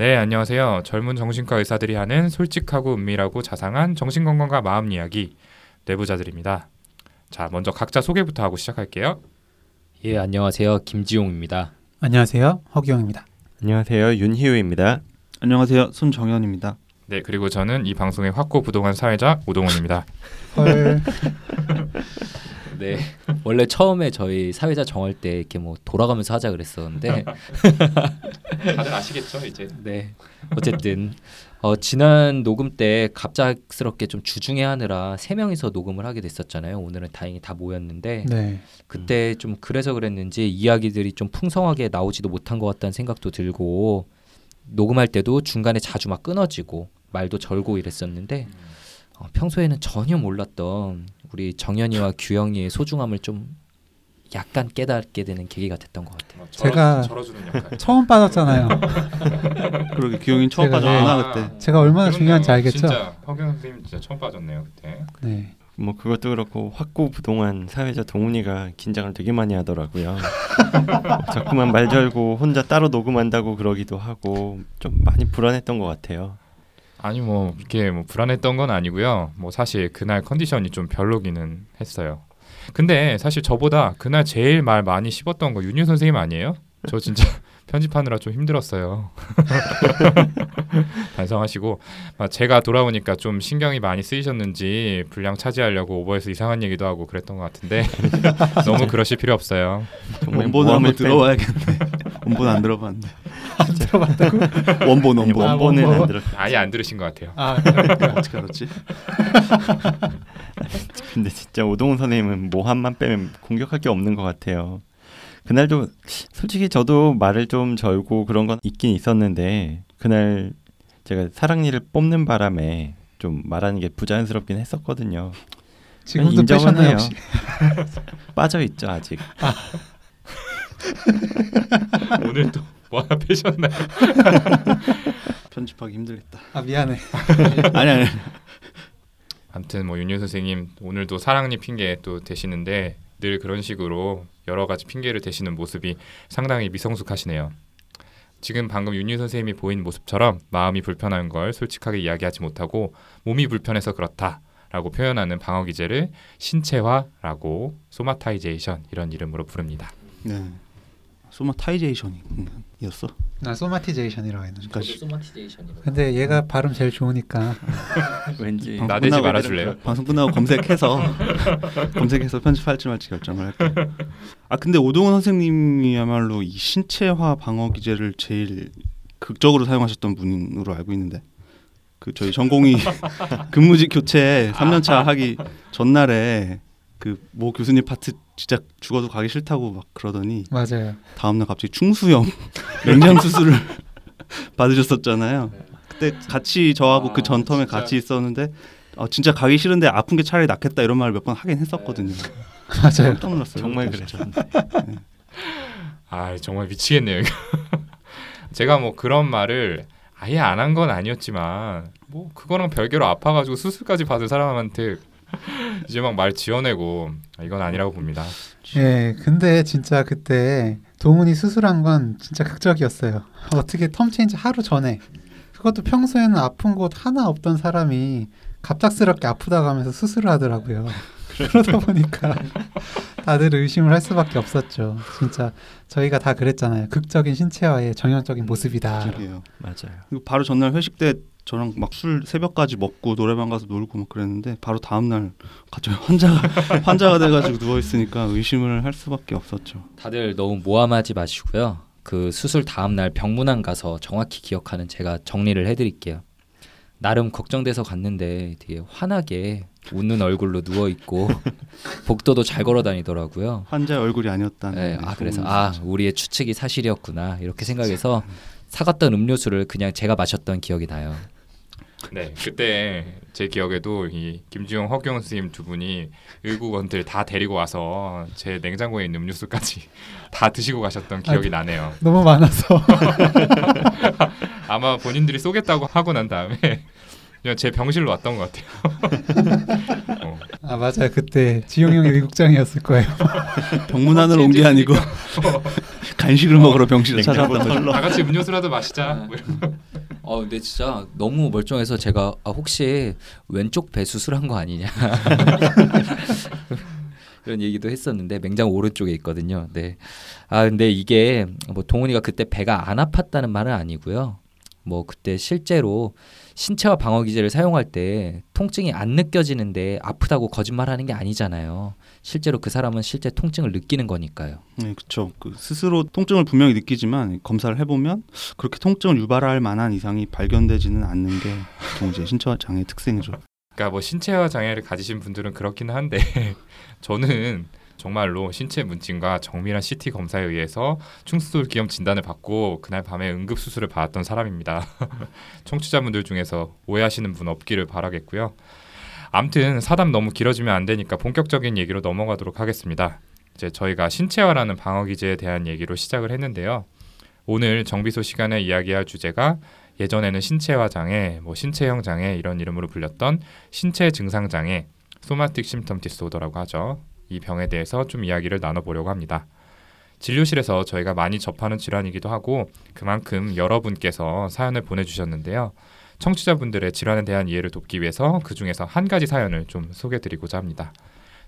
네 안녕하세요 젊은 정신과 의사들이 하는 솔직하고 은밀하고 자상한 정신건강과 마음 이야기 내부자들입니다. 자 먼저 각자 소개부터 하고 시작할게요. 예 안녕하세요 김지용입니다. 안녕하세요 허기영입니다. 안녕하세요 윤희우입니다. 안녕하세요. 손정현입니다. 네 그리고 저는 이 방송의 확고부동한 사회자 오동훈입니다. 헐. 네 원래 처음에 저희 사회자 정할 때 이렇게 뭐 돌아가면서 하자 그랬었는데 다들 아시겠죠 이제. 네 어쨌든 어, 지난 녹음 때 갑작스럽게 좀 주중에 하느라 세 명이서 녹음을 하게 됐었잖아요. 오늘은 다행히 다 모였는데 네. 그때 좀 그래서 그랬는지 이야기들이 좀 풍성하게 나오지도 못한 것 같다는 생각도 들고 녹음할 때도 중간에 자주 막 끊어지고 말도 절고 이랬었는데 어, 평소에는 전혀 몰랐던 우리 정연이와 규영이의 소중함을 좀 약간 깨닫게 되는 계기가 됐던 것 같아요. 제가- 절어주는 역할. 처음 빠졌잖아요. 그러게 기영이 처음 제가 빠졌구나 네. 그때. 제가 얼마나 그러네요. 중요한지 알겠죠? 진짜 허경 선생님 진짜 처음 빠졌네요 그때. 네. 뭐 그것도 그렇고 확고부동한 사회자 동훈이가 긴장을 되게 많이 하더라고요. 자꾸만 말 절고 혼자 따로 녹음한다고 그러기도 하고 좀 많이 불안했던 것 같아요. 아니 뭐 이렇게 뭐 불안했던 건 아니고요. 뭐 사실 그날 컨디션이 좀 별로기는 했어요. 근데 사실 저보다 그날 제일 말 많이 씹었던 거 윤유 선생님 아니에요? 저 진짜 편집하느라 좀 힘들었어요. 반성하시고 아, 제가 돌아오니까 좀 신경이 많이 쓰이셨는지 분량 차지하려고 오버해서 이상한 얘기도 하고 그랬던 것 같은데 너무 그러실 필요 없어요. 모함을 한번 들어와야겠네. 원본 안 들어봤는데. 들어봤다고? 원본 원본. 아, 원본은 원본. 안 들었. 아예 안 들으신 것 같아요. 아, 어떻게 알았지? 근데 진짜 오동훈 선생님은 모함만 빼면 공격할 게 없는 것 같아요. 그날도 솔직히 저도 말을 좀 절고 그런 건 있긴 있었는데 그날 제가 사랑니를 뽑는 바람에 좀 말하는 게 부자연스럽긴 했었거든요. 지금도 인정은 해요. 빠져 있죠 아직. 오늘 또뭐 하나 빼셨나요? 편집하기 힘들겠다. 아 미안해. 아니 아니. 아무튼 뭐 윤유 선생님 오늘도 사랑니 핑계 또 대시는데 늘 그런 식으로 여러 가지 핑계를 대시는 모습이 상당히 미성숙하시네요. 지금 방금 윤희 선생님이 보인 모습처럼 마음이 불편한 걸 솔직하게 이야기하지 못하고 몸이 불편해서 그렇다 라고 표현하는 방어 기제를 신체화라고 somatization 이런 이름으로 부릅니다. 네. somatization이었어. 나 somatization이라고 했는데. 그러니까 somatization이라고. 근데 얘가 발음 제일 좋으니까 왠지 방송 나대지 말아줄래요? 방송 끝나고 검색해서 검색해서 편집할지 말지 결정을 할게요. 아 근데 오동훈 선생님이야말로 이 신체화 방어 기제를 제일 극적으로 사용하셨던 분으로 알고 있는데 그 저희 전공이 근무직 교체 3년차 하기 전날에 그 모 교수님 파트 진짜 죽어도 가기 싫다고 막 그러더니 맞아요. 다음날 갑자기 충수염 맹장 수술을 받으셨었잖아요. 그때 같이 저하고 그 아, 전 텀에 진짜. 같이 있었는데 어, 진짜 가기 싫은데 아픈 게 차라리 낫겠다 이런 말을 몇 번 하긴 했었거든요. 맞아요. 깜짝 놀랐어요. 정말 그때 진짜. 아 정말 미치겠네요. 이거. 제가 뭐 그런 말을 아예 안 한 건 아니었지만 뭐 그거랑 별개로 아파가지고 수술까지 받은 사람한테 이제 막 말 지어내고 아, 이건 아니라고 봅니다. 예, 근데 진짜 그때 동훈이 수술한 건 진짜 극적이었어요. 어떻게 텀 체인지 하루 전에 그것도 평소에는 아픈 곳 하나 없던 사람이 갑작스럽게 아프다고 하면서 수술을 하더라고요. 그러다 보니까 다들 의심을 할 수밖에 없었죠. 진짜 저희가 다 그랬잖아요. 극적인 신체화의 정형적인 모습이다. 맞아요. 그리고 바로 전날 회식 때 저랑 막 술 새벽까지 먹고 노래방 가서 놀고 막 그랬는데 바로 다음 날 갑자기 환자가 환자가 돼가지고 누워 있으니까 의심을 할 수밖에 없었죠. 다들 너무 모함하지 마시고요. 그 수술 다음 날 병문안 가서 정확히 기억하는 제가 정리를 해드릴게요. 나름 걱정돼서 갔는데 되게 환하게 웃는 얼굴로 누워 있고 복도도 잘 걸어 다니더라고요. 환자의 얼굴이 아니었다는. 네, 아 그래서 아. 우리의 추측이 사실이었구나 이렇게 생각해서 사갔던 음료수를 그냥 제가 마셨던 기억이 나요. 네, 그때 제 기억에도 이 김주영, 허경 선생님 두 분이 의국원들 다 데리고 와서 제 냉장고에 있는 음료수까지 다 드시고 가셨던 기억이 나네요. 너무 많아서 아마 본인들이 쏘겠다고 하고 난 다음에 그냥 제 병실로 왔던 것 같아요. 어. 아 맞아요 그때 지용 형이 의국장이었을 거예요. 병문안을 온 게 아니고 간식을 먹으러 병실에 냉장고 찾아왔다. 털러. 다 같이 음료수라도 마시자. 뭐 이런. 어 근데 진짜 너무 멀쩡해서 제가 아, 혹시 왼쪽 배 수술한 거 아니냐 이런 얘기도 했었는데 맹장 오른쪽에 있거든요. 네. 아 근데 이게 뭐 동훈이가 그때 배가 안 아팠다는 말은 아니고요. 뭐 그때 실제로 신체와 방어 기제를 사용할 때 통증이 안 느껴지는데 아프다고 거짓말하는 게 아니잖아요. 실제로 그 사람은 실제 통증을 느끼는 거니까요. 네, 그렇죠. 그 스스로 통증을 분명히 느끼지만 검사를 해보면 그렇게 통증을 유발할 만한 이상이 발견되지는 않는 게 보통 이제 신체 장애 특징이죠. 그러니까 뭐 신체화 장애를 가지신 분들은 그렇기는 한데 저는 정말로 신체 문진과 정밀한 CT 검사에 의해서 충수돌기염 진단을 받고 그날 밤에 응급 수술을 받았던 사람입니다. 청취자분들 중에서 오해하시는 분 없기를 바라겠고요. 암튼 사담 너무 길어지면 안 되니까 본격적인 얘기로 넘어가도록 하겠습니다. 이제 저희가 신체화라는 방어 기제에 대한 얘기로 시작을 했는데요. 오늘 정비소 시간에 이야기할 주제가 예전에는 신체화 장애, 뭐 신체형 장애 이런 이름으로 불렸던 신체 증상 장애, somatic symptom disorder라고 하죠. 이 병에 대해서 좀 이야기를 나눠보려고 합니다. 진료실에서 저희가 많이 접하는 질환이기도 하고 그만큼 여러분께서 사연을 보내주셨는데요. 청취자분들의 질환에 대한 이해를 돕기 위해서 그 중에서 한 가지 사연을 좀 소개드리고자 합니다.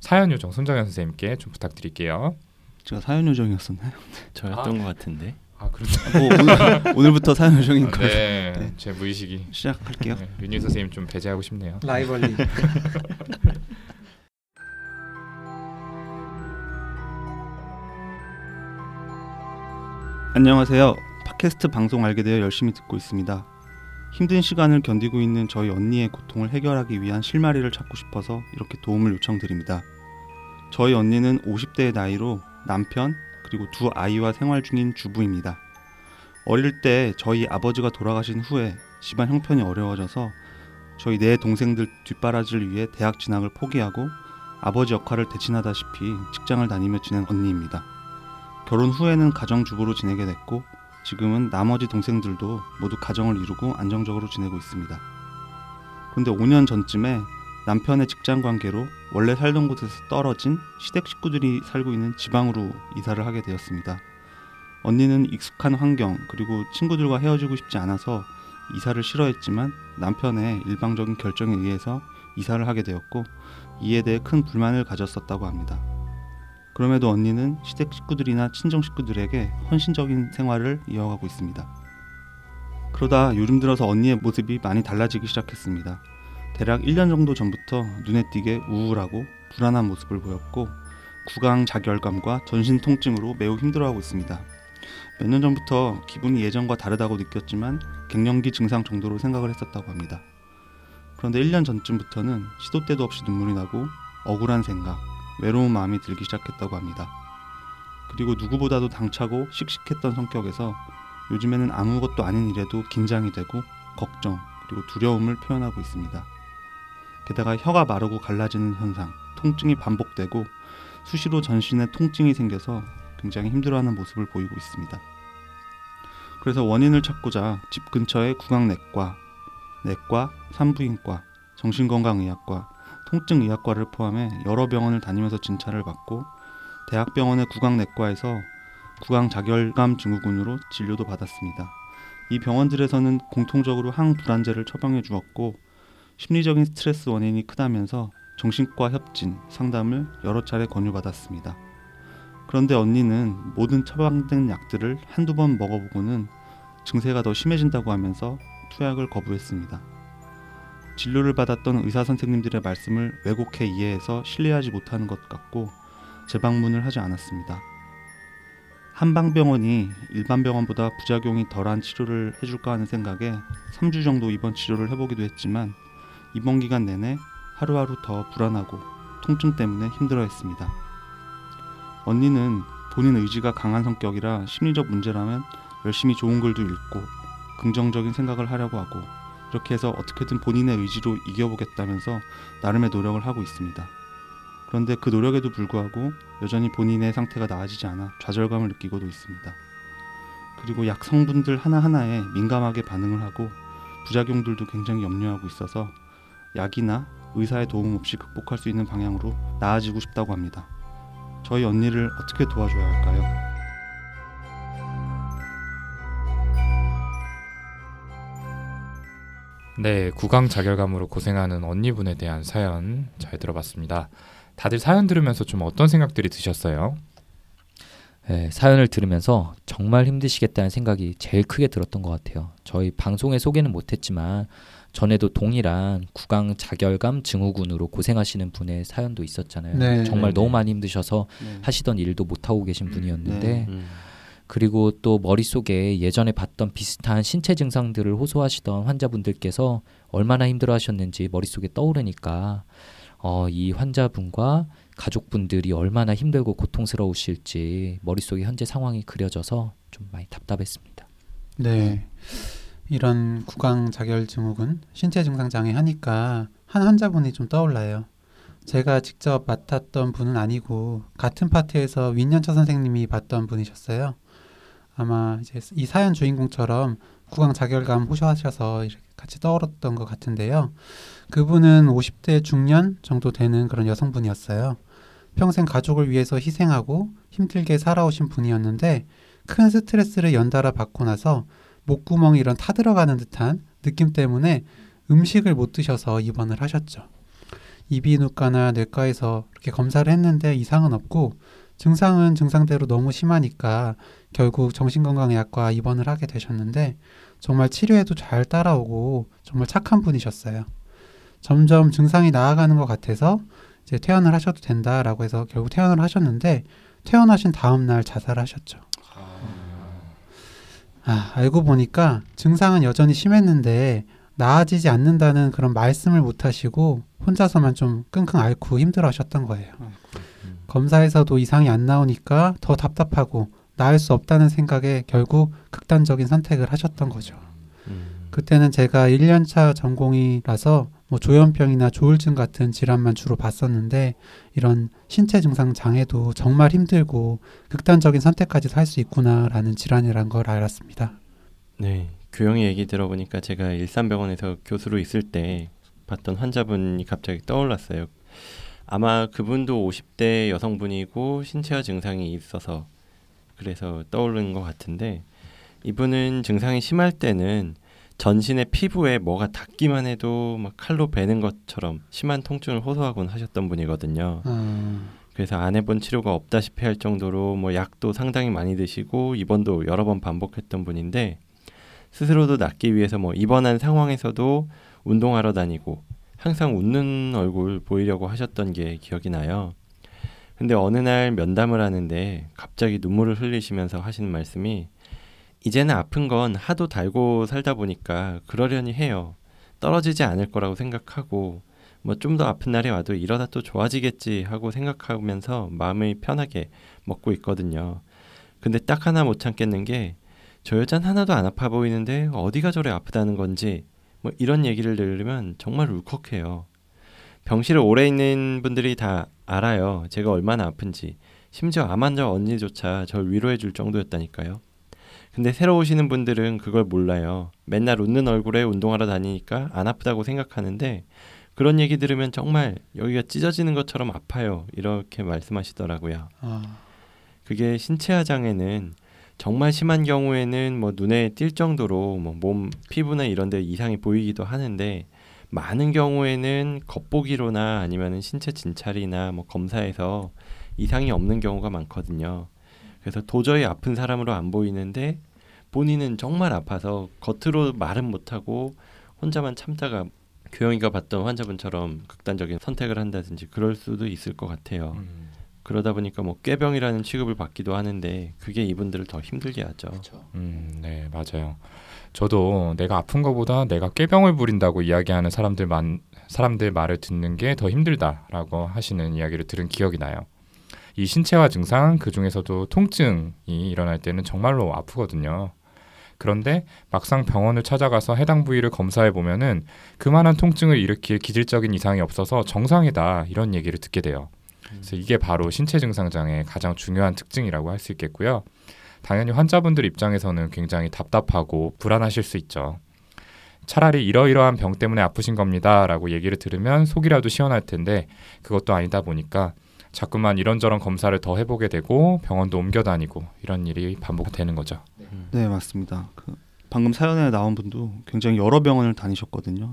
사연 요정 손정현 선생님께 좀 부탁드릴게요. 제가 사연 요정이었었나요? 저였던 것 같은데. 아 그렇죠. 뭐 오늘, 오늘부터 사연 요정인 거 네, 네. 제 무의식이 시작할게요. 네, 윤희 선생님 좀 배제하고 싶네요. rivalry. 안녕하세요. 팟캐스트 방송 알게 되어 열심히 듣고 있습니다. 힘든 시간을 견디고 있는 저희 언니의 고통을 해결하기 위한 실마리를 찾고 싶어서 이렇게 도움을 요청드립니다. 저희 언니는 50대의 나이로 남편 그리고 두 아이와 생활 중인 주부입니다. 어릴 때 저희 아버지가 돌아가신 후에 집안 형편이 어려워져서 저희 네 동생들 뒷바라지를 위해 대학 진학을 포기하고 아버지 역할을 대신하다시피 직장을 다니며 지낸 언니입니다. 결혼 후에는 가정주부로 지내게 됐고 지금은 나머지 동생들도 모두 가정을 이루고 안정적으로 지내고 있습니다. 그런데 5년 전쯤에 남편의 직장 관계로 원래 살던 곳에서 떨어진 시댁 식구들이 살고 있는 지방으로 이사를 하게 되었습니다. 언니는 익숙한 환경 그리고 친구들과 헤어지고 싶지 않아서 이사를 싫어했지만 남편의 일방적인 결정에 의해서 이사를 하게 되었고 이에 대해 큰 불만을 가졌었다고 합니다. 그럼에도 언니는 시댁 식구들이나 친정 식구들에게 헌신적인 생활을 이어가고 있습니다. 그러다 요즘 들어서 언니의 모습이 많이 달라지기 시작했습니다. 대략 1년 정도 전부터 눈에 띄게 우울하고 불안한 모습을 보였고 구강 자결감과 전신 통증으로 매우 힘들어하고 있습니다. 몇 년 전부터 기분이 예전과 다르다고 느꼈지만 갱년기 증상 정도로 생각을 했었다고 합니다. 그런데 1년 전쯤부터는 시도 때도 없이 눈물이 나고 억울한 생각, 외로운 마음이 들기 시작했다고 합니다. 그리고 누구보다도 당차고 씩씩했던 성격에서 요즘에는 아무것도 아닌 일에도 긴장이 되고 걱정 그리고 두려움을 표현하고 있습니다. 게다가 혀가 마르고 갈라지는 현상, 통증이 반복되고 수시로 전신에 통증이 생겨서 굉장히 힘들어하는 모습을 보이고 있습니다. 그래서 원인을 찾고자 집 근처의 구강내과, 내과, 산부인과, 정신건강의학과, 통증의학과를 포함해 여러 병원을 다니면서 진찰을 받고 대학병원의 구강내과에서 구강자결감 증후군으로 진료도 받았습니다. 이 병원들에서는 공통적으로 항불안제를 처방해 주었고 심리적인 스트레스 원인이 크다면서 정신과 협진, 상담을 여러 차례 권유받았습니다. 그런데 언니는 모든 처방된 약들을 한두 번 먹어보고는 증세가 더 심해진다고 하면서 투약을 거부했습니다. 진료를 받았던 의사 선생님들의 말씀을 왜곡해 이해해서 신뢰하지 못하는 것 같고 재방문을 하지 않았습니다. 한방병원이 일반 병원보다 부작용이 덜한 치료를 해줄까 하는 생각에 3주 정도 입원 치료를 해보기도 했지만 입원 기간 내내 하루하루 더 불안하고 통증 때문에 힘들어했습니다. 언니는 본인 의지가 강한 성격이라 심리적 문제라면 열심히 좋은 글도 읽고 긍정적인 생각을 하려고 하고 이렇게 해서 어떻게든 본인의 의지로 이겨보겠다면서 나름의 노력을 하고 있습니다. 그런데 그 노력에도 불구하고 여전히 본인의 상태가 나아지지 않아 좌절감을 느끼고도 있습니다. 그리고 약 성분들 하나하나에 민감하게 반응을 하고 부작용들도 굉장히 염려하고 있어서 약이나 의사의 도움 없이 극복할 수 있는 방향으로 나아지고 싶다고 합니다. 저희 언니를 어떻게 도와줘야 할까요? 네, 구강 자결감으로 고생하는 언니분에 대한 사연 잘 들어봤습니다. 다들 사연 들으면서 좀 어떤 생각들이 드셨어요? 예, 사연을 들으면서 정말 힘드시겠다는 생각이 제일 크게 들었던 것 같아요. 저희 방송에 소개는 못했지만 전에도 동일한 구강 자결감 증후군으로 고생하시는 분의 사연도 있었잖아요. 네. 정말 네, 너무 네. 많이 힘드셔서 네. 하시던 일도 못 하고 계신 분이었는데 네. 음. 그리고 또 머릿속에 예전에 봤던 비슷한 신체 증상들을 호소하시던 환자분들께서 얼마나 힘들어 하셨는지 머릿속에 떠오르니까 어, 이 환자분과 가족분들이 얼마나 힘들고 고통스러우실지 머릿속에 현재 상황이 그려져서 좀 많이 답답했습니다. 네. 이런 구강 자결 증후군, 신체 증상 장애 하니까 한 환자분이 좀 떠올라요. 제가 직접 맡았던 분은 아니고 같은 파트에서 윈년차 선생님이 봤던 분이셨어요. 아마 이제 이 사연 주인공처럼 구강 자결감 호소하셔서 이렇게 같이 떠올랐던 것 같은데요. 그분은 50대 중년 정도 되는 그런 여성분이었어요. 평생 가족을 위해서 희생하고 힘들게 살아오신 분이었는데 큰 스트레스를 연달아 받고 나서 목구멍이 이런 타들어가는 듯한 느낌 때문에 음식을 못 드셔서 입원을 하셨죠. 이비인후과나 뇌과에서 이렇게 검사를 했는데 이상은 없고 증상은 증상대로 너무 심하니까 결국 정신건강의학과 입원을 하게 되셨는데 정말 치료에도 잘 따라오고 정말 착한 분이셨어요. 점점 증상이 나아가는 것 같아서 이제 퇴원을 하셔도 된다라고 해서 결국 퇴원을 하셨는데 퇴원하신 다음 날 자살하셨죠. 아, 알고 보니까 증상은 여전히 심했는데 나아지지 않는다는 그런 말씀을 못 하시고 혼자서만 좀 끙끙 앓고 힘들어 하셨던 거예요. 검사에서도 이상이 안 나오니까 더 답답하고 나을 수 없다는 생각에 결국 극단적인 선택을 하셨던 거죠. 음. 그때는 제가 1년차 전공이라서 뭐 조현병이나 조울증 같은 질환만 주로 봤었는데 이런 신체 증상 장애도 정말 힘들고 극단적인 선택까지도 할 수 있구나라는 질환이란 걸 알았습니다. 네, 교영이 얘기 들어보니까 제가 일산병원에서 교수로 있을 때 봤던 환자분이 갑자기 떠올랐어요. 아마 그분도 50대 여성분이고 신체화 증상이 있어서 그래서 떠오르는 것 같은데 이분은 증상이 심할 때는 전신의 피부에 뭐가 닿기만 해도 막 칼로 베는 것처럼 심한 통증을 호소하곤 하셨던 분이거든요. 어, 그래서 안 해본 치료가 없다시피 할 정도로 뭐 약도 상당히 많이 드시고 입원도 여러 번 반복했던 분인데 스스로도 낫기 위해서 뭐 입원한 상황에서도 운동하러 다니고 항상 웃는 얼굴 보이려고 하셨던 게 기억이 나요. 근데 어느 날 면담을 하는데 갑자기 눈물을 흘리시면서 하시는 말씀이 이제는 아픈 건 하도 달고 살다 보니까 그러려니 해요. 떨어지지 않을 거라고 생각하고 뭐 좀 더 아픈 날이 와도 이러다 또 좋아지겠지 하고 생각하면서 마음이 편하게 먹고 있거든요. 근데 딱 하나 못 참겠는 게 저 여잔 하나도 안 아파 보이는데 어디가 저래 아프다는 건지 뭐 이런 얘기를 들으면 정말 울컥해요. 병실에 오래 있는 분들이 다 알아요. 제가 얼마나 아픈지. 심지어 암 환자 언니조차 절 위로해 줄 정도였다니까요. 근데 새로 오시는 분들은 그걸 몰라요. 맨날 웃는 얼굴에 운동하러 다니니까 안 아프다고 생각하는데 그런 얘기 들으면 정말 여기가 찢어지는 것처럼 아파요. 이렇게 말씀하시더라고요. 어, 그게 신체화 장애는 정말 심한 경우에는 뭐 눈에 띌 정도로 뭐 몸 피부나 이런 데 이상이 보이기도 하는데 많은 경우에는 겉보기로나 아니면은 신체 진찰이나 뭐 검사에서 이상이 없는 경우가 많거든요. 그래서 도저히 아픈 사람으로 안 보이는데 본인은 정말 아파서 겉으로 말은 못하고 혼자만 참다가 교영이가 봤던 환자분처럼 극단적인 선택을 한다든지 그럴 수도 있을 것 같아요. 음. 그러다 보니까 뭐 꾀병이라는 취급을 받기도 하는데 그게 이분들을 더 힘들게 하죠. 음, 네, 맞아요. 저도 내가 아픈 것보다 내가 꾀병을 부린다고 이야기하는 사람들 만 사람들 말을 듣는 게 더 힘들다라고 하시는 이야기를 들은 기억이 나요. 이 신체화 증상 그 중에서도 통증이 일어날 때는 정말로 아프거든요. 그런데 막상 병원을 찾아가서 해당 부위를 검사해 보면은 그만한 통증을 일으킬 기질적인 이상이 없어서 정상이다 이런 얘기를 듣게 돼요. 그래서 이게 바로 신체 증상 장애의 가장 중요한 특징이라고 할 수 있겠고요. 당연히 환자분들 입장에서는 굉장히 답답하고 불안하실 수 있죠. 차라리 이러이러한 병 때문에 아프신 겁니다라고 얘기를 들으면 속이라도 시원할 텐데 그것도 아니다 보니까 자꾸만 이런저런 검사를 더 해보게 되고 병원도 옮겨 다니고 이런 일이 반복되는 거죠. 네 맞습니다. 그 방금 사연에 나온 분도 굉장히 여러 병원을 다니셨거든요.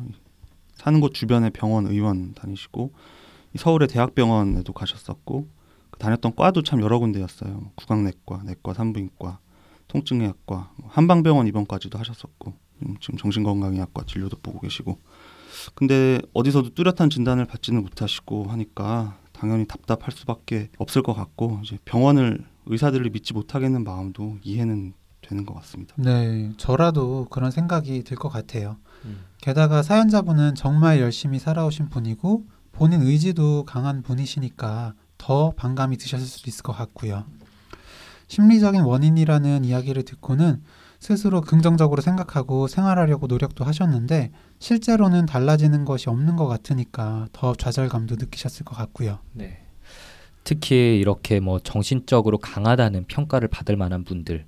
사는 곳 주변에 병원 의원 다니시고 서울의 대학병원에도 가셨었고 그 다녔던 과도 참 여러 군데였어요. 구강내과, 내과, 산부인과, 통증의학과, 뭐 한방병원 입원까지도 하셨었고 음, 지금 정신건강의학과 진료도 보고 계시고 근데 어디서도 뚜렷한 진단을 받지는 못하시고 하니까 당연히 답답할 수밖에 없을 것 같고 이제 병원을 의사들을 믿지 못하겠는 마음도 이해는 되는 것 같습니다. 네, 저라도 그런 생각이 들 것 같아요. 음. 게다가 사연자분은 정말 열심히 살아오신 분이고 본인 의지도 강한 분이시니까 더 반감이 드셨을 수도 있을 것 같고요. 심리적인 원인이라는 이야기를 듣고는 스스로 긍정적으로 생각하고 생활하려고 노력도 하셨는데 실제로는 달라지는 것이 없는 것 같으니까 더 좌절감도 느끼셨을 것 같고요. 네. 특히 이렇게 뭐 정신적으로 강하다는 평가를 받을 만한 분들,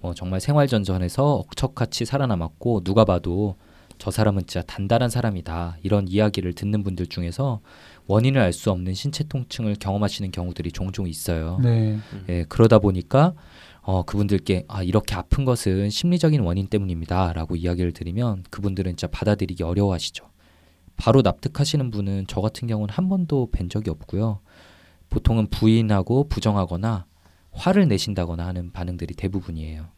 뭐 정말 생활 전선에서 억척같이 살아남았고 누가 봐도 저 사람은 진짜 단단한 사람이다 이런 이야기를 듣는 분들 중에서 원인을 알 수 없는 신체 통증을 경험하시는 경우들이 종종 있어요. 네, 예, 그러다 보니까 어, 그분들께 아, 이렇게 아픈 것은 심리적인 원인 때문입니다 라고 이야기를 드리면 그분들은 진짜 받아들이기 어려워하시죠. 바로 납득하시는 분은 저 같은 경우는 한 번도 뵌 적이 없고요. 보통은 부인하고 부정하거나 화를 내신다거나 하는 반응들이 대부분이에요.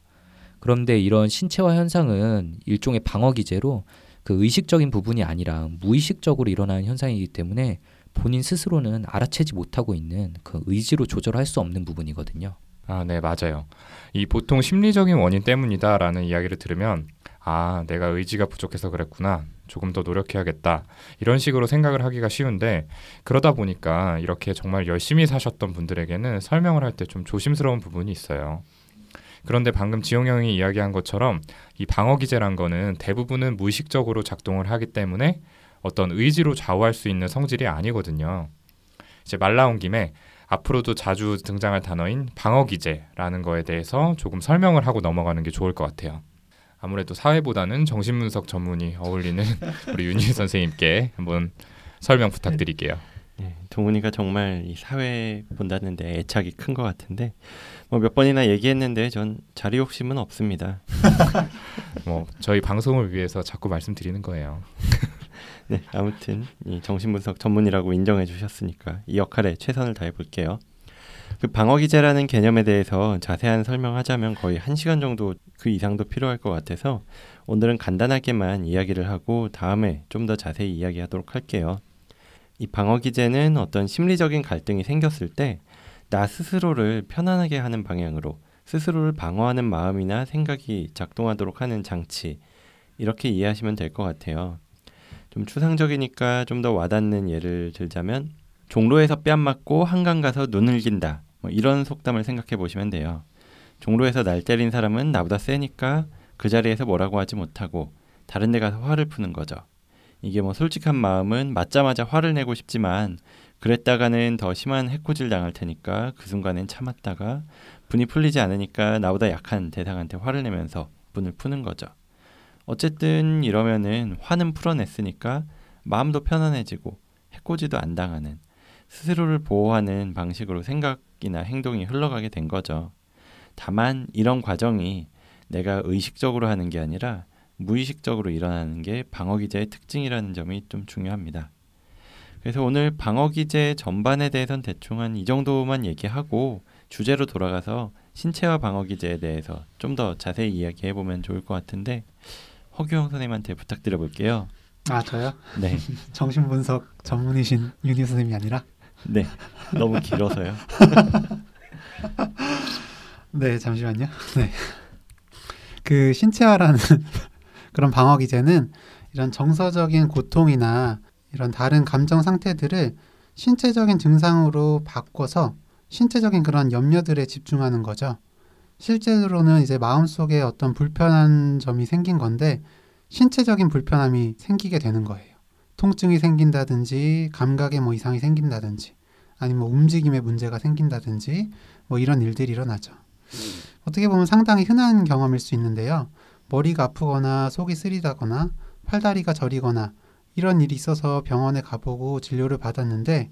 그런데 이런 신체화 현상은 일종의 방어 기제로 그 의식적인 부분이 아니라 무의식적으로 일어나는 현상이기 때문에 본인 스스로는 알아채지 못하고 있는 그 의지로 조절할 수 없는 부분이거든요. 아, 네, 맞아요. 이 보통 심리적인 원인 때문이다라는 이야기를 들으면 아, 내가 의지가 부족해서 그랬구나. 조금 더 노력해야겠다. 이런 식으로 생각을 하기가 쉬운데 그러다 보니까 이렇게 정말 열심히 사셨던 분들에게는 설명을 할 때 좀 조심스러운 부분이 있어요. 그런데 방금 지용 형이 이야기한 것처럼 이 방어 기제란 거는 대부분은 무의식적으로 작동을 하기 때문에 어떤 의지로 좌우할 수 있는 성질이 아니거든요. 이제 말 나온 김에 앞으로도 자주 등장할 단어인 방어 기제라는 거에 대해서 조금 설명을 하고 넘어가는 게 좋을 것 같아요. 아무래도 사회보다는 정신분석 전문이 어울리는 우리 윤희 선생님께 한번 설명 부탁드릴게요. 네, 동훈이가 정말 이 사회 본다는데 애착이 큰 것 같은데 뭐 몇 번이나 얘기했는데 전 자리 욕심은 없습니다. 뭐 저희 방송을 위해서 자꾸 말씀드리는 거예요. 네, 아무튼 이 정신분석 전문이라고 인정해 주셨으니까 이 역할에 최선을 다해 볼게요. 그 방어 기제라는 개념에 대해서 자세한 설명하자면 거의 한 시간 정도 그 이상도 필요할 것 같아서 오늘은 간단하게만 이야기를 하고 다음에 좀 더 자세히 이야기하도록 할게요. 이 방어 기제는 어떤 심리적인 갈등이 생겼을 때 나 스스로를 편안하게 하는 방향으로 스스로를 방어하는 마음이나 생각이 작동하도록 하는 장치 이렇게 이해하시면 될 것 같아요. 좀 추상적이니까 좀 더 와닿는 예를 들자면 종로에서 뺨 맞고 한강 가서 눈을 긴다. 뭐 이런 속담을 생각해 보시면 돼요. 종로에서 날 때린 사람은 나보다 세니까 그 자리에서 뭐라고 하지 못하고 다른 데 가서 화를 푸는 거죠. 이게 뭐 솔직한 마음은 맞자마자 화를 내고 싶지만 그랬다가는 더 심한 해코지를 당할 테니까 그 순간엔 참았다가 분이 풀리지 않으니까 나보다 약한 대상한테 화를 내면서 분을 푸는 거죠. 어쨌든 이러면은 화는 풀어냈으니까 마음도 편안해지고 해코지도 안 당하는 스스로를 보호하는 방식으로 생각이나 행동이 흘러가게 된 거죠. 다만 이런 과정이 내가 의식적으로 하는 게 아니라 무의식적으로 일어나는 게 방어 기제의 특징이라는 점이 좀 중요합니다. 그래서 오늘 방어 기제 전반에 대해선 대충 한 이 정도만 얘기하고 주제로 돌아가서 신체화 방어 기제에 대해서 좀 더 자세히 이야기해 보면 좋을 것 같은데 허규영 선생님한테 부탁드려 볼게요. 아 저요? 네. 정신 분석 전문이신 윤희 선생님이 아니라 네, 너무 길어서요. 네, 잠시만요. 네. 그 신체화라는 그런 방어 기제는 이런 정서적인 고통이나 이런 다른 감정 상태들을 신체적인 증상으로 바꿔서 신체적인 그런 염려들에 집중하는 거죠. 실제로는 이제 마음속에 어떤 불편한 점이 생긴 건데 신체적인 불편함이 생기게 되는 거예요. 통증이 생긴다든지 감각에 뭐 이상이 생긴다든지 아니면 뭐 움직임에 문제가 생긴다든지 뭐 이런 일들이 일어나죠. 어떻게 보면 상당히 흔한 경험일 수 있는데요. 머리가 아프거나 속이 쓰리다거나 팔다리가 저리거나 이런 일이 있어서 병원에 가보고 진료를 받았는데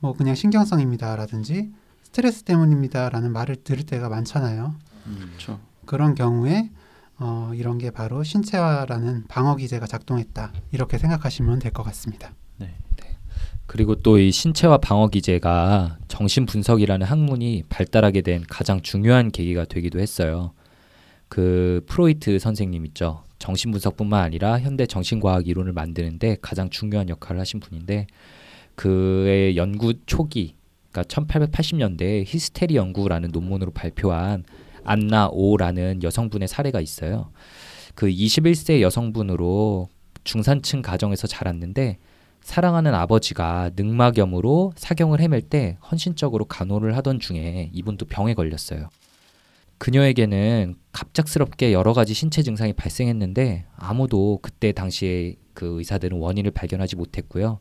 뭐 그냥 신경성입니다라든지 스트레스 때문입니다라는 말을 들을 때가 많잖아요. 그렇죠. 그런 경우에 어, 이런 게 바로 신체화라는 방어 기제가 작동했다 이렇게 생각하시면 될 것 같습니다. 그리고 또 이 신체화 방어 기제가 정신 분석이라는 학문이 발달하게 된 가장 중요한 계기가 되기도 했어요. 그 프로이트 선생님 있죠. 정신 분석뿐만 아니라 현대 정신과학 이론을 만드는데 가장 중요한 역할을 하신 분인데 그의 연구 초기 그러니까 1880년대에 히스테리 연구라는 논문으로 발표한 안나 오라는 여성분의 사례가 있어요. 그 21세 여성분으로 중산층 가정에서 자랐는데 사랑하는 아버지가 늑막염으로 사경을 헤맬 때 헌신적으로 간호를 하던 중에 이분도 병에 걸렸어요. 그녀에게는 갑작스럽게 여러 가지 신체 증상이 발생했는데 아무도 그때 당시에 그 의사들은 원인을 발견하지 못했고요.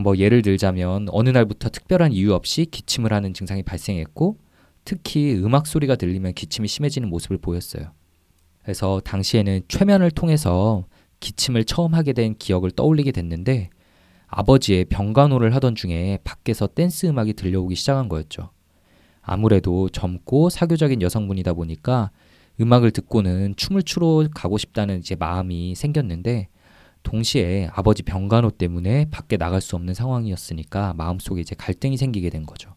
뭐 예를 들자면 어느 날부터 특별한 이유 없이 기침을 하는 증상이 발생했고 특히 음악 소리가 들리면 기침이 심해지는 모습을 보였어요. 그래서 당시에는 최면을 통해서 기침을 처음 하게 된 기억을 떠올리게 됐는데 아버지의 병간호를 하던 중에 밖에서 댄스 음악이 들려오기 시작한 거였죠. 아무래도 젊고 사교적인 여성분이다 보니까 음악을 듣고는 춤을 추러 가고 싶다는 이제 마음이 생겼는데 동시에 아버지 병간호 때문에 밖에 나갈 수 없는 상황이었으니까 마음속에 이제 갈등이 생기게 된 거죠.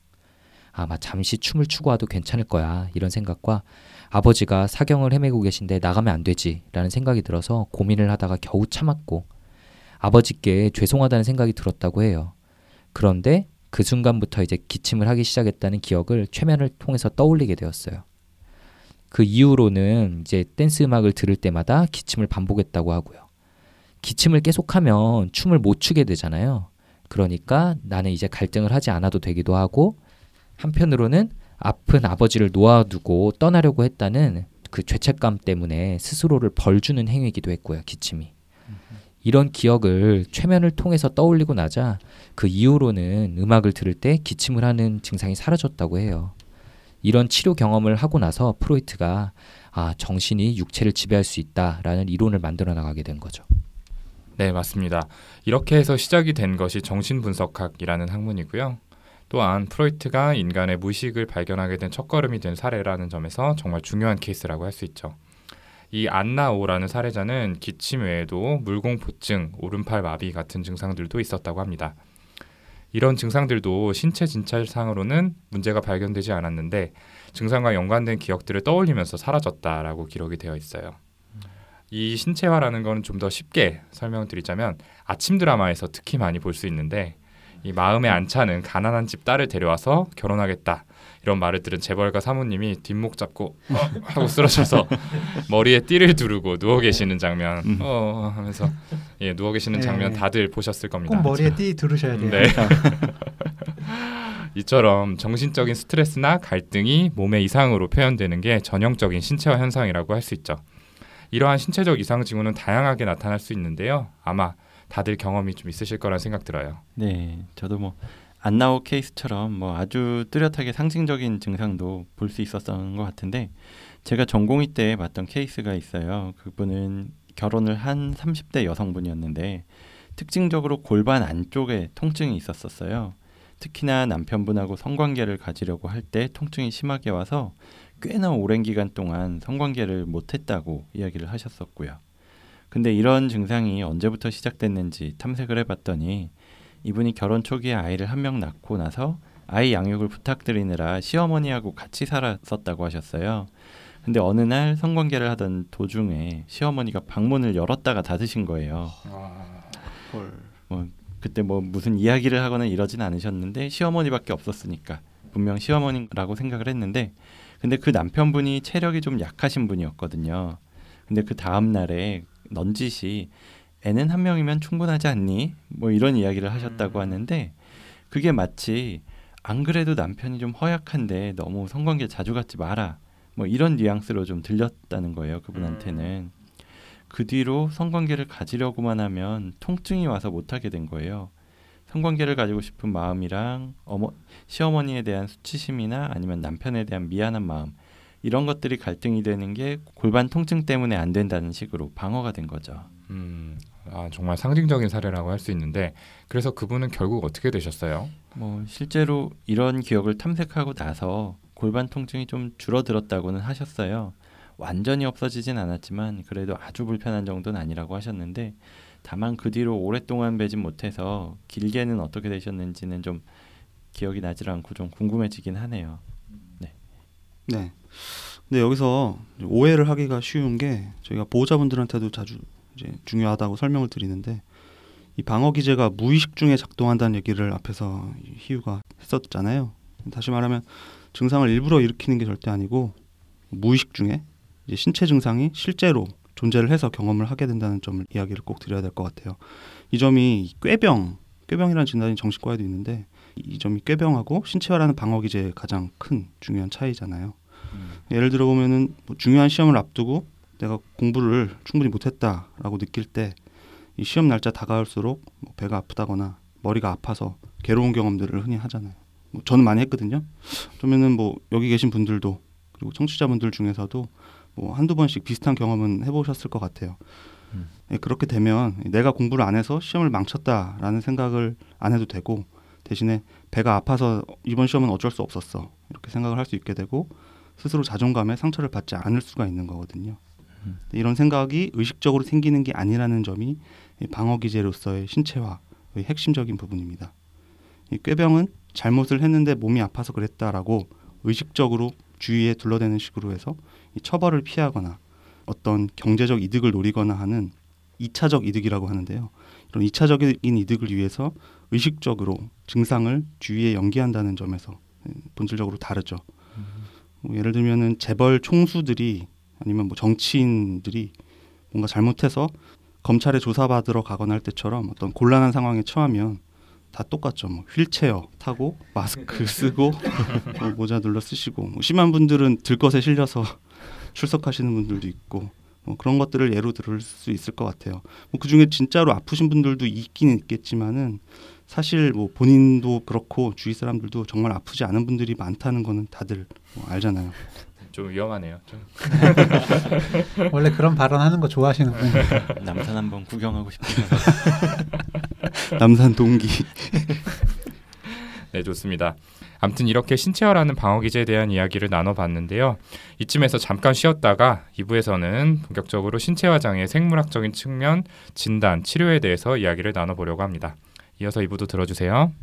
아마 잠시 춤을 추고 와도 괜찮을 거야 이런 생각과 아버지가 사경을 헤매고 계신데 나가면 안 되지라는 생각이 들어서 고민을 하다가 겨우 참았고 아버지께 죄송하다는 생각이 들었다고 해요. 그런데 그 순간부터 이제 기침을 하기 시작했다는 기억을 최면을 통해서 떠올리게 되었어요. 그 이후로는 이제 댄스 음악을 들을 때마다 기침을 반복했다고 하고요. 기침을 계속하면 춤을 못 추게 되잖아요. 그러니까 나는 이제 갈등을 하지 않아도 되기도 하고 한편으로는 아픈 아버지를 놓아두고 떠나려고 했다는 그 죄책감 때문에 스스로를 벌주는 행위이기도 했고요. 기침이. 이런 기억을 최면을 통해서 떠올리고 나자 그 이후로는 음악을 들을 때 기침을 하는 증상이 사라졌다고 해요. 이런 치료 경험을 하고 나서 프로이트가 아, 정신이 육체를 지배할 수 있다라는 이론을 만들어 나가게 된 거죠. 네, 맞습니다. 이렇게 해서 시작이 된 것이 정신분석학이라는 학문이고요. 또한 프로이트가 인간의 무의식을 발견하게 된 첫걸음이 된 사례라는 점에서 정말 중요한 케이스라고 할 수 있죠. 이 안나오라는 사례자는 기침 외에도 물공포증, 오른팔 마비 같은 증상들도 있었다고 합니다. 이런 증상들도 신체 진찰상으로는 문제가 발견되지 않았는데 증상과 연관된 기억들을 떠올리면서 사라졌다라고 기록이 되어 있어요. 이 신체화라는 거는 좀 더 쉽게 설명드리자면 아침 드라마에서 특히 많이 볼 수 있는데 이 마음에 안 차는 가난한 집 딸을 데려와서 결혼하겠다 이런 말을 들은 재벌가 사모님이 뒷목 잡고 어, 하고 쓰러져서 머리에 띠를 두르고 누워 계시는 장면 음. 어 하면서 예 누워 계시는 장면 네. 다들 보셨을 겁니다. 꼭 머리에 띠 두르셔야 돼요. 네. 이처럼 정신적인 스트레스나 갈등이 몸의 이상으로 표현되는 게 전형적인 신체화 현상이라고 할 수 있죠. 이러한 신체적 이상 징후는 다양하게 나타날 수 있는데요. 아마 다들 경험이 좀 있으실 거란 생각 들어요. 네, 저도 뭐 안 나오 케이스처럼 뭐 아주 뚜렷하게 상징적인 증상도 볼 수 있었던 것 같은데 제가 전공의 때 봤던 케이스가 있어요. 그분은 결혼을 한 30대 여성분이었는데 특징적으로 골반 안쪽에 통증이 있었었어요. 특히나 남편분하고 성관계를 가지려고 할 때 통증이 심하게 와서 꽤나 오랜 기간 동안 성관계를 못했다고 이야기를 하셨었고요. 근데 이런 증상이 언제부터 시작됐는지 탐색을 해봤더니 이분이 결혼 초기에 아이를 한 명 낳고 나서 아이 양육을 부탁드리느라 시어머니하고 같이 살았었다고 하셨어요. 근데 어느 날 성관계를 하던 도중에 시어머니가 방문을 열었다가 닫으신 거예요. 헐. 그때 뭐 무슨 이야기를 하거나 이러진 않으셨는데 시어머니밖에 없었으니까 분명 시어머니라고 생각을 했는데 근데 그 남편분이 체력이 좀 약하신 분이었거든요. 근데 그 다음 날에 넌짓이 애는 한 명이면 충분하지 않니? 뭐 이런 이야기를 하셨다고 하는데 그게 마치 안 그래도 남편이 좀 허약한데 너무 성관계 자주 갖지 마라. 뭐 이런 뉘앙스로 좀 들렸다는 거예요. 그분한테는. 그 뒤로 성관계를 가지려고만 하면 통증이 와서 못 하게 된 거예요. 성관계를 가지고 싶은 마음이랑 어머 시어머니에 대한 수치심이나 아니면 남편에 대한 미안한 마음 이런 것들이 갈등이 되는 게 골반 통증 때문에 안 된다는 식으로 방어가 된 거죠. 음, 아, 정말 상징적인 사례라고 할 수 있는데 그래서 그분은 결국 어떻게 되셨어요? 뭐 실제로 이런 기억을 탐색하고 나서 골반 통증이 좀 줄어들었다고는 하셨어요. 완전히 없어지진 않았지만 그래도 아주 불편한 정도는 아니라고 하셨는데 다만 그 뒤로 오랫동안 뵈진 못해서 길게는 어떻게 되셨는지는 좀 기억이 나질 않고 좀 궁금해지긴 하네요. 네. 근데 여기서 오해를 하기가 쉬운 게 저희가 보호자분들한테도 자주 이제 중요하다고 설명을 드리는데 이 방어 기제가 무의식 중에 작동한다는 얘기를 앞에서 희우가 했었잖아요. 다시 말하면 증상을 일부러 일으키는 게 절대 아니고 무의식 중에 이제 신체 증상이 실제로 존재를 해서 경험을 하게 된다는 점을 이야기를 꼭 드려야 될 것 같아요. 이 점이 꾀병, 꾀병이라는 진단이 정신과에도 있는데 이 점이 꾀병하고 신체화라는 방어 기제의 가장 큰 중요한 차이잖아요. 예를 들어 보면은 뭐 중요한 시험을 앞두고 내가 공부를 충분히 못했다라고 느낄 때 이 시험 날짜 다가올수록 뭐 배가 아프다거나 머리가 아파서 괴로운 경험들을 흔히 하잖아요. 뭐 저는 많이 했거든요. 그러면은 뭐 여기 계신 분들도 그리고 청취자분들 중에서도 뭐 한두 번씩 비슷한 경험은 해보셨을 것 같아요. 음. 예, 그렇게 되면 내가 공부를 안 해서 시험을 망쳤다라는 생각을 안 해도 되고 대신에 배가 아파서 이번 시험은 어쩔 수 없었어 이렇게 생각을 할 수 있게 되고 스스로 자존감에 상처를 받지 않을 수가 있는 거거든요. 음. 이런 생각이 의식적으로 생기는 게 아니라는 점이 이 방어 기제로서의 신체화의 핵심적인 부분입니다. 이 꾀병은 잘못을 했는데 몸이 아파서 그랬다라고 의식적으로 주위에 둘러대는 식으로 해서 이 처벌을 피하거나 어떤 경제적 이득을 노리거나 하는 이차적 이득이라고 하는데요. 이런 이차적인 이득을 위해서 의식적으로 증상을 주위에 연기한다는 점에서 예, 본질적으로 다르죠. 뭐 예를 들면은 재벌 총수들이 아니면 뭐 정치인들이 뭔가 잘못해서 검찰에 조사받으러 가거나 할 때처럼 어떤 곤란한 상황에 처하면 다 똑같죠. 뭐 휠체어 타고 마스크 쓰고 뭐 모자 눌러 쓰시고 뭐 심한 분들은 들것에 실려서 출석하시는 분들도 있고 뭐 그런 것들을 예로 들을 수 있을 것 같아요. 뭐 그중에 진짜로 아프신 분들도 있긴 있겠지만은 사실 뭐 본인도 그렇고 주위 사람들도 정말 아프지 않은 분들이 많다는 거는 다들 뭐 알잖아요. 좀 위험하네요. 좀. 원래 그런 발언하는 거 좋아하시는 분이에요. 남산 한번 구경하고 싶네요. 남산 동기. 네, 좋습니다. 아무튼 이렇게 신체화라는 방어 기제에 대한 이야기를 나눠봤는데요. 이쯤에서 잠깐 쉬었다가 2부에서는 본격적으로 신체화 장애 생물학적인 측면, 진단, 치료에 대해서 이야기를 나눠보려고 합니다. 이어서 2부도 들어주세요.